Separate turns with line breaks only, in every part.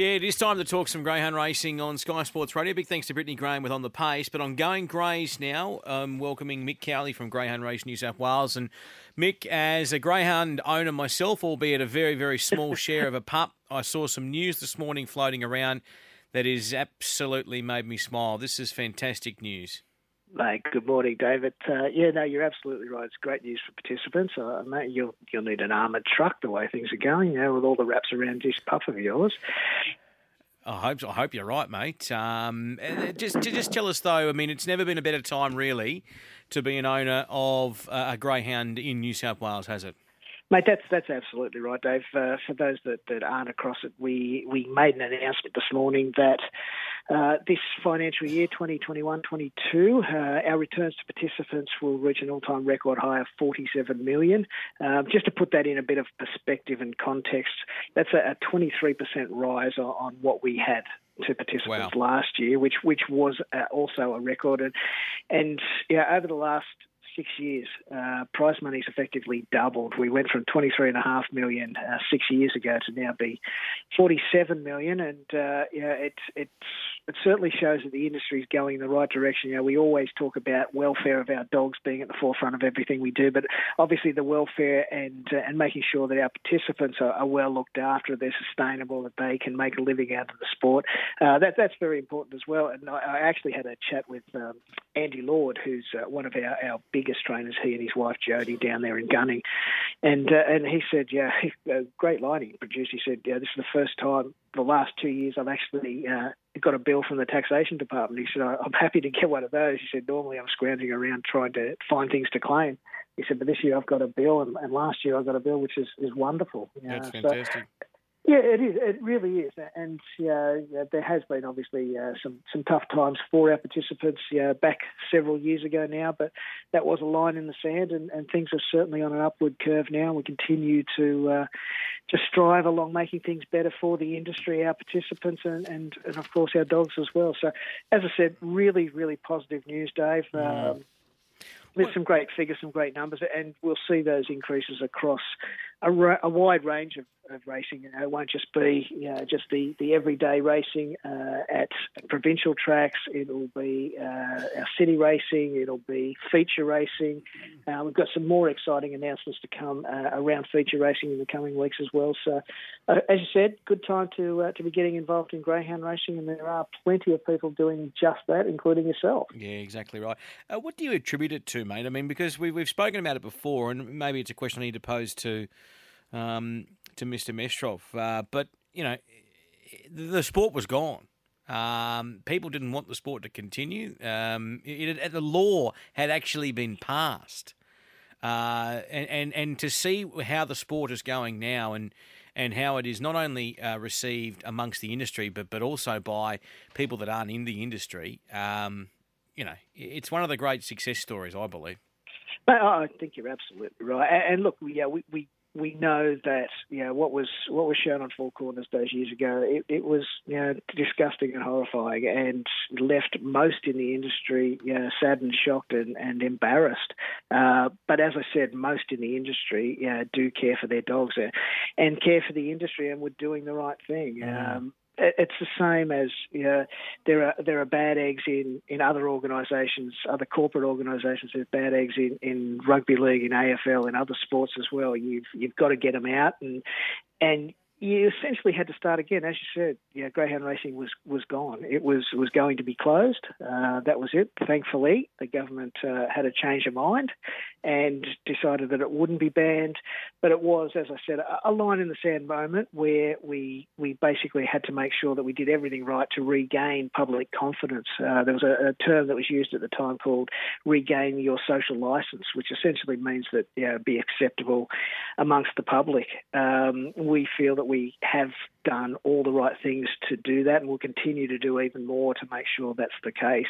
Yeah, it is time to talk some greyhound racing on Sky Sports Radio. Big thanks to Brittany Graham with On the Pace. But on Going Greys now, um, welcoming Mick Cowley from Greyhound Race New South Wales. And Mick, as a greyhound owner myself, albeit a very, very small share of a pup, I saw some news this morning floating around that has absolutely made me smile. This is fantastic news.
Mate, good morning, David. Uh, yeah, no, you're absolutely right. It's great news for participants. Uh, mate, you'll you'll need an armoured truck the way things are going, you know, with all the wraps around this puff of yours.
I hope I hope you're right, mate. Um, just to just tell us though, I mean, it's never been a better time really to be an owner of a greyhound in New South Wales, has it?
Mate, that's that's absolutely right, Dave. Uh, for those that, that aren't across it, we, we made an announcement this morning that uh, this financial year, 2021-22, uh, our returns to participants will reach an all-time record high of 47 million. Um, just to put that in a bit of perspective and context, that's a, a 23% rise on, on what we had to participants wow. last year, which which was uh, also a record. And, and yeah, over the last six years, uh, prize money's effectively doubled. We went from 23.5 million uh, six years ago to now be 47 million, and uh, yeah, it it it certainly shows that the industry is going in the right direction. You know, we always talk about welfare of our dogs being at the forefront of everything we do, but obviously the welfare and uh, and making sure that our participants are, are, well looked after, they're sustainable, that they can make a living out of the sport. Uh, that that's very important as well. And I, I actually had a chat with um, Andy Lord, who's uh, one of our, our biggest trainers, he and his wife Jody down there in Gunning, and uh, and he said, yeah, a great line he produced. He said, yeah, this is the first time the last two years I've actually uh, got a bill from the taxation department. He said, I'm happy to get one of those. He said, normally I'm scrounging around trying to find things to claim. He said, but this year I've got a bill, and, and last year I got a bill, which is, is wonderful.
That's fantastic. So,
yeah, it is. It really is, and yeah, there has been obviously uh, some some tough times for our participants yeah, back several years ago now, but that was a line in the sand, and, and things are certainly on an upward curve now. We continue to uh, to strive along making things better for the industry, our participants, and, and, and of course our dogs as well. So, as I said, really really positive news, Dave. Mm. Um, there's some great figures, some great numbers, and we'll see those increases across a, a wide range of, of racing. You know, it won't just be you know, just the, the everyday racing uh, at provincial tracks. It'll be uh, our city racing. It'll be feature racing. Uh, we've got some more exciting announcements to come uh, around feature racing in the coming weeks as well. So, uh, as you said, good time to uh, to be getting involved in greyhound racing, and there are plenty of people doing just that, including yourself.
Yeah, exactly right. what do you attribute it to, mate? I mean, because we, we've spoken about it before, and maybe it's a question I need to pose to um, to Mr. Mestrov. Uh, but, you know, the sport was gone. Um, people didn't want the sport to continue. Um, it, it, the law had actually been passed. Uh, and, and, and to see how the sport is going now and, and how it is not only uh, received amongst the industry, but, but also by people that aren't in the industry, um, you know, it's one of the great success stories, I believe.
But I think you're absolutely right. And look, yeah, we, we we know that you know what was what was shown on Four Corners those years ago. It, it was you know disgusting and horrifying, and left most in the industry you know, saddened, shocked, and, and embarrassed. Uh, but as I said, most in the industry you know, do care for their dogs uh, and care for the industry, and were doing the right thing. Mm. Um, it's the same as you know, there are there are bad eggs in, in other organisations, other corporate organisations. There's bad eggs in, in rugby league, in AFL, in other sports as well. You've you've got to get them out, and and you essentially had to start again. As you said, greyhound racing was, was gone. It was was going to be closed. Uh, that was it. Thankfully, the government uh, had a change of mind and decided that it wouldn't be banned. But it was, as I said, a, a line in the sand moment where we we basically had to make sure that we did everything right to regain public confidence. Uh, there was a, a, term that was used at the time called "regain your social license," which essentially means that you know, be acceptable amongst the public. Um, we feel that we have done all the right things to do that, and we'll continue to do even more to make sure that's the case.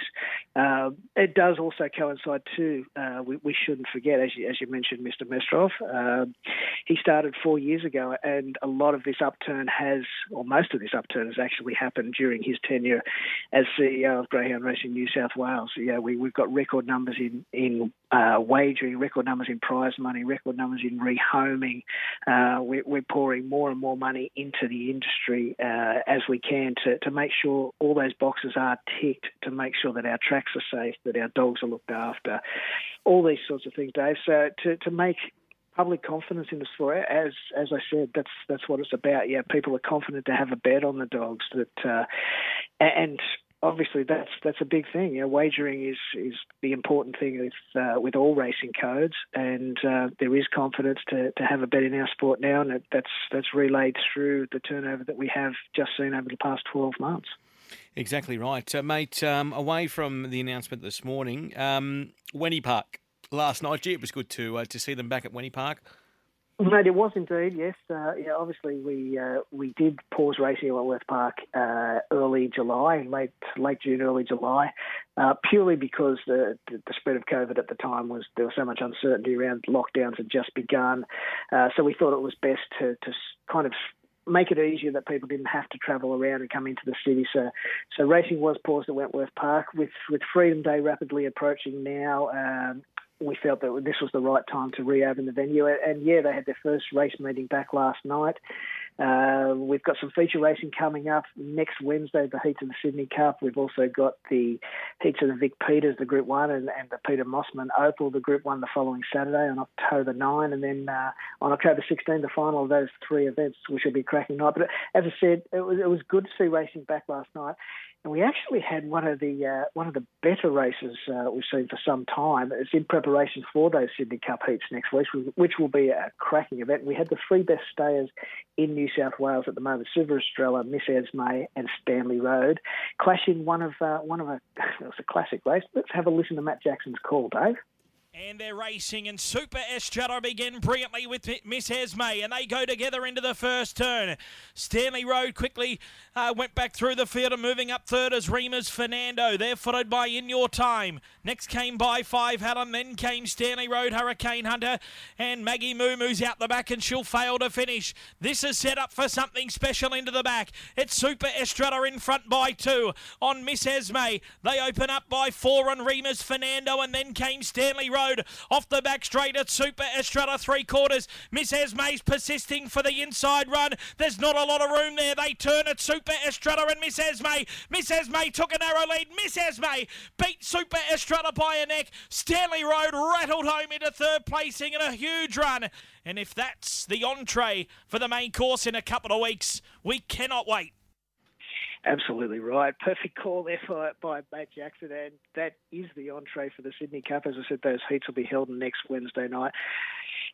Uh, it does also coincide too. Uh, we, we, shouldn't forget, as you, as you mentioned, Mr. Mestrov. Uh, he started four years ago, and a lot of this upturn has, or most of this upturn has actually happened during his tenure as CEO of Greyhound Racing New South Wales. Yeah, we, we've got record numbers in in uh, wagering, record numbers in prize money, record numbers in rehoming. Uh, we're, we're, pouring more and more money into the industry uh, as we can to, to make sure all those boxes are ticked, to make sure that our tracks are safe, that our dogs are looked after, all these sorts of things, Dave. So to, to make public confidence in the sport. As as I said, that's that's what it's about. Yeah, people are confident to have a bet on the dogs. That uh, and obviously that's that's a big thing. You know, wagering is is the important thing with uh, with all racing codes, and uh, there is confidence to, to have a bet in our sport now, and that's that's relayed through the turnover that we have just seen over the past twelve months.
Exactly right, uh, mate. Um, away from the announcement this morning, um, Wenty Park last night. Gee, it was good to uh, to see them back at Wenty Park.
Mate, it was indeed. Yes, uh, yeah. Obviously, we uh, we did pause racing at Wentworth Park uh, early July, late late June, early July, uh, purely because the, the, the spread of COVID at the time was there was so much uncertainty around lockdowns had just begun. Uh, so we thought it was best to to kind of make it easier that people didn't have to travel around and come into the city. So, so racing was paused at Wentworth Park with with Freedom Day rapidly approaching now. Um, we felt that this was the right time to reopen the venue. And yeah, they had their first race meeting back last night. Uh, we've got some feature racing coming up next Wednesday, the heats of the Sydney Cup. We've also got the heats of the Vic Peters, the Group 1, and, and the Peter Mosman Opal, the Group 1, the following Saturday on October 9. And then uh, on October 16, the final of those three events, which will be cracking night. But as I said, it was, it was good to see racing back last night and we actually had one of the uh, one of the better races uh, we've seen for some time. It's in preparation for those Sydney Cup heats next week, which will be a cracking event. We had the three best stayers in New South Wales at the moment: Super Estrella, Miss Esme, and Stanley Road, clashing one of uh, one of a it was a classic race. Let's have a listen to Matt Jackson's call, Dave.
And they're racing, and Super Estrella begin brilliantly with Miss Esme, and they go together into the first turn. Stanley Road quickly uh, went back through the field and moving up third as Remus Fernando. They're followed by In Your Time. Next came by Five Helen, then came Stanley Road, Hurricane Hunter, and Maggie Moo moves out the back, and she'll fail to finish. This is set up for something special into the back. It's Super Estrella in front by two on Miss Esme. They open up by four on Remus Fernando, and then came Stanley Road. Road. Off the back straight at Super Estrella three quarters. Miss Esme's persisting for the inside run. There's not a lot of room there. They turn at Super Estrella and Miss Esme. Miss Esme took a narrow lead. Miss Esme beat Super Estrella by a neck. Stanley Road rattled home into third placing in a huge run. And if that's the entree for the main course in a couple of weeks, we cannot wait.
Absolutely right. Perfect call there by, by Matt Jackson, and that is the entree for the Sydney Cup. As I said, those heats will be held next Wednesday night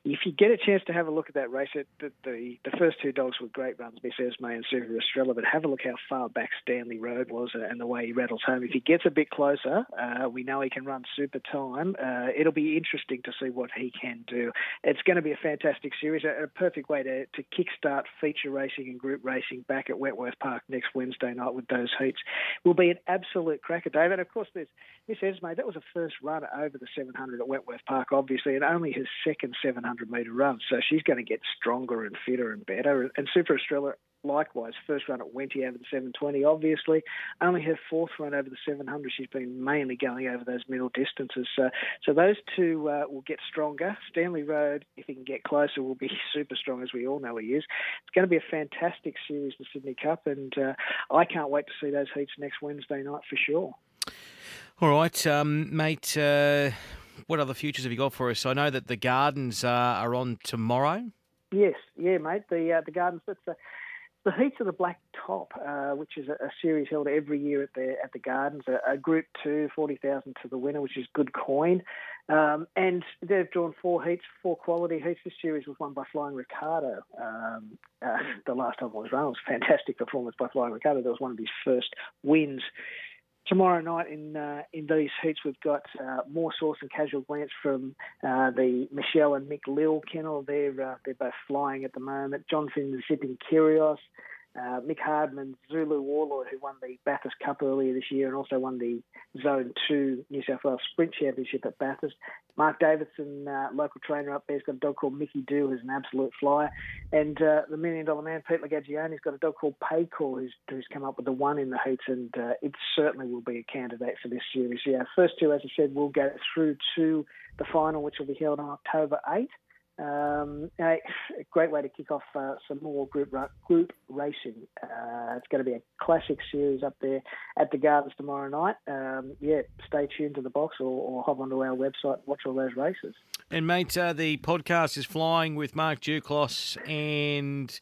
if you get a chance to have a look at that race, it, the, the, the first two dogs were great runs, Miss Esme and Super Estrella, but have a look how far back Stanley Road was and the way he rattles home. If he gets a bit closer, uh, we know he can run super time. Uh, it'll be interesting to see what he can do. It's going to be a fantastic series, a, a perfect way to, to kickstart feature racing and group racing back at Wentworth Park next Wednesday night with those heats. Will be an absolute cracker, David. And of course, there's Miss Esme. That was a first run over the 700 at Wentworth Park, obviously, and only his second 700 100 metre run. So she's going to get stronger and fitter and better. And Super Estrella, likewise, first run at Wenty over the 720, obviously. Only her fourth run over the 700. She's been mainly going over those middle distances. So, so those two uh, will get stronger. Stanley Road, if he can get closer, will be super strong, as we all know he is. It's going to be a fantastic series, the Sydney Cup, and uh, I can't wait to see those heats next Wednesday night for sure.
All right, um, mate. Uh, what other futures have you got for us? I know that the Gardens uh, are on tomorrow.
Yes, yeah, mate. The uh, the Gardens. That's the the Heats of the Black Top, uh, which is a, a, series held every year at the at the Gardens. A, a Group Two, forty thousand to the winner, which is good coin. Um, and they've drawn four heats, four quality heats. This series was won by Flying Ricardo. Um, uh, the last time it was run, it was a fantastic performance by Flying Ricardo. That was one of his first wins tomorrow night in uh, in these heats, we've got uh, more source and casual glance from uh, the Michelle and Mick Lill kennel. They're uh, they're both flying at the moment. John Finn and Zipping Kyrgios. Uh, Mick Hardman, Zulu Warlord, who won the Bathurst Cup earlier this year and also won the Zone 2 New South Wales Sprint Championship at Bathurst. Mark Davidson, uh, local trainer up there, has got a dog called Mickey Doo, who's an absolute flyer. And uh, the Million Dollar Man, Pete Lagagioni's got a dog called Paycall, who's, who's come up with the one in the heats, and uh, it certainly will be a candidate for this series. Yeah, first two, as I said, will go through to the final, which will be held on October 8th. Um, a great way to kick off uh, some more group group racing. Uh, it's going to be a classic series up there at the Gardens tomorrow night. Um, yeah, stay tuned to the box or, or hop onto our website watch all those races.
And mate, uh, the podcast is flying with Mark Duclos and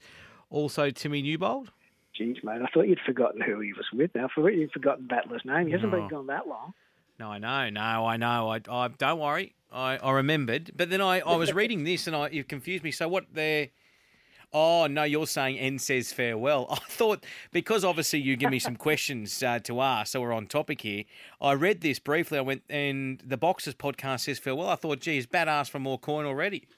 also Timmy Newbold.
Geez, mate, I thought you'd forgotten who he was with. Now, I thought you'd forgotten Battler's name. He hasn't oh. been gone that long.
No, I know. No, I know. I, I don't worry. I, I remembered, but then I, I was reading this and I you confused me. So what they're Oh no, you're saying N says farewell. I thought because obviously you give me some questions uh, to ask, so we're on topic here. I read this briefly. I went and the Boxers podcast says farewell. I thought, geez, Bat asked for more coin already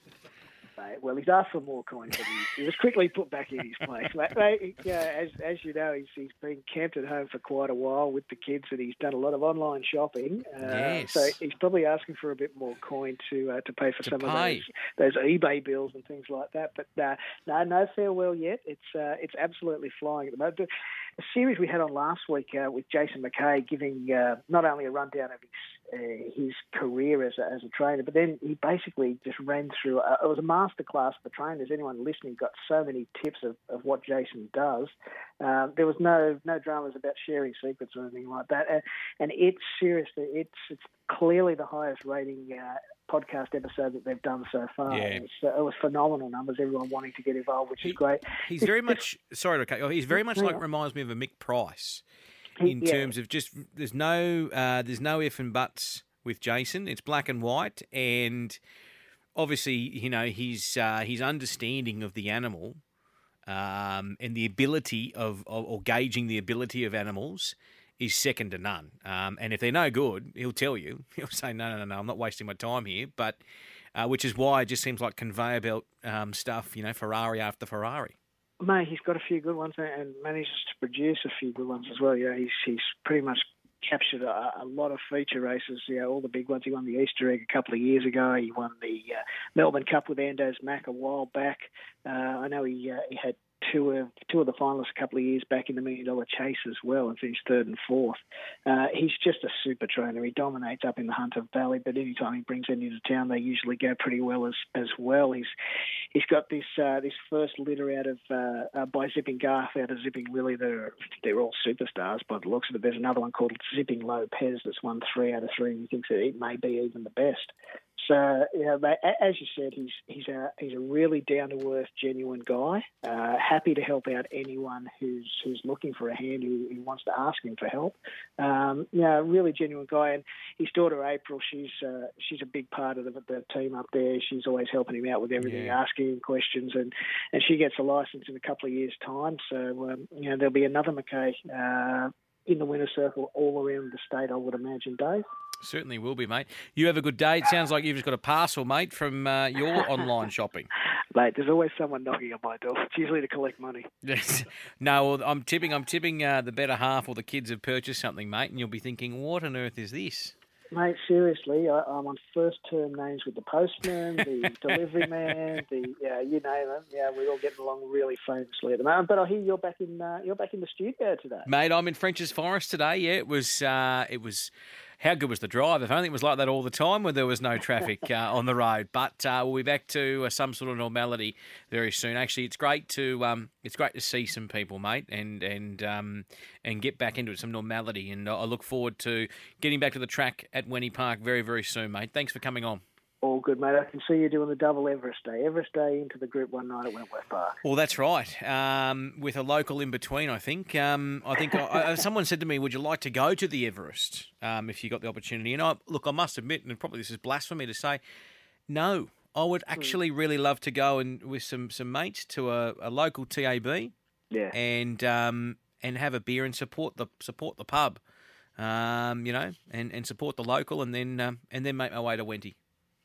mate. Well, he's asked for more coins, but he, he was quickly put back in his place. Mate, mate as, as you know, he's, he's been camped at home for quite a while with the kids, and he's done a lot of online shopping. Uh,
yes.
So he's probably asking for a bit more coin to uh, to pay for to some pay. of those those eBay bills and things like that. But uh, no, no farewell yet. It's uh, it's absolutely flying at the moment. The series we had on last week uh, with Jason McKay giving uh, not only a rundown of his uh, his career as a, as a trainer, but then he basically just ran through. Uh, it was a masterclass for trainers. Anyone listening got so many tips of, of what Jason does. Uh, there was no no dramas about sharing secrets or anything like that, and, and it's seriously it's it's clearly the highest rating uh, podcast episode that they've done so far.
Yeah.
It, was, uh, it was phenomenal numbers. Everyone wanting to get involved, which
he,
is great.
He's very much sorry to cut you. He's very much like reminds me of a Mick Price in yeah. terms of just there's no uh, there's no if and buts with Jason. It's black and white, and obviously you know his uh, his understanding of the animal um, and the ability of, of or gauging the ability of animals is second to none. Um, and if they're no good, he'll tell you. He'll say, no, no, no, no, I'm not wasting my time here. But uh, which is why it just seems like conveyor belt um, stuff, you know, Ferrari after Ferrari.
Mate, he's got a few good ones and manages to produce a few good ones as well. Yeah, he's he's pretty much captured a, a, lot of feature races. You know, all the big ones. He won the Easter Egg a couple of years ago. He won the uh, Melbourne Cup with Andos Mac a while back. Uh, I know he uh, he had two of two of the finalists a couple of years back in the Million Dollar Chase as well, and finished third and fourth. Uh, he's just a super trainer. He dominates up in the Hunter Valley, but anytime he brings any to town, they usually go pretty well as as well. He's he's got this uh, this first litter out of uh, uh, by Zipping Garth out of Zipping Lily. They're they're all superstars by the looks of it. There's another one called Zipping Lopez that's won three out of three, and he thinks that it may be even the best. So, you know, as you said, he's he's a he's a really down to earth, genuine guy. Uh, happy to help out anyone who's who's looking for a hand who, who wants to ask him for help. Um, you know, really genuine guy. And his daughter April, she's uh, she's a big part of the, the team up there. She's always helping him out with everything, yeah. asking him questions, and and she gets a license in a couple of years' time. So, um, you know, there'll be another McKay. Uh, in the winner's circle all around the state, I would imagine, Dave.
Certainly will be, mate. You have a good day. It sounds like you've just got a parcel, mate, from uh, your online shopping.
Mate, there's always someone knocking on my door. It's usually to collect money.
Yes. no, well, I'm tipping. I'm tipping uh, the better half or the kids have purchased something, mate, and you'll be thinking, "What on earth is this?"
Mate, seriously, I, am on first term names with the postman, the delivery man, the yeah, you name them. Yeah, we're all getting along really famously at the moment. But I hear you're back in uh, you're back in the studio today,
mate. I'm in French's Forest today. Yeah, it was uh, it was how good was the drive? If only it was like that all the time when there was no traffic uh, on the road. But uh, we'll be back to uh, some sort of normality very soon. Actually, it's great to um, it's great to see some people, mate, and and um, and get back into some normality. And I look forward to getting back to the track at Wenty Park very very soon, mate. Thanks for coming on.
All good, mate. I can see you doing the double Everest Day. Everest Day into the Group One night at Wentworth Park.
Well, that's right. Um, with a local in between, I think. Um, I think I, someone said to me, "Would you like to go to the Everest um, if you got the opportunity?" And I look, I must admit, and probably this is blasphemy to say, no. I would hmm. actually really love to go and with some some mates to a, a local TAB.
Yeah.
And um, and have a beer and support the support the pub. Um, you know, and, and support the local, and then um, and then make my way to Wenty.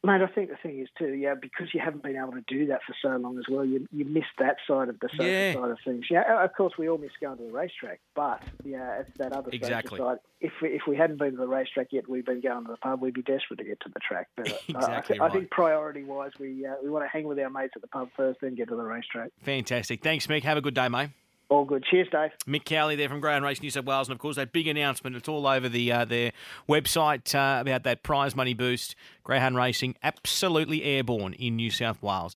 Mate, I think the thing is too, yeah, because you haven't been able to do that for so long as well, you you miss that side of the social
Yeah.
side of things. Yeah, of course we all miss going to the racetrack, but yeah, it's that other
Exactly.
side. If we, if we hadn't been to the racetrack yet, we'd been going to the pub. We'd be desperate to get to the track. But uh, I,
Exactly
I,
right.
think priority wise, we uh, we want to hang with our mates at the pub first, then get to the racetrack.
Fantastic. Thanks, Mick. Have a good day, mate.
All good. Cheers, Dave.
Mick Cowley there from Greyhound Race New South Wales, and of course that big announcement. It's all over the uh, their website uh, about that prize money boost. Greyhound Racing absolutely airborne in New South Wales.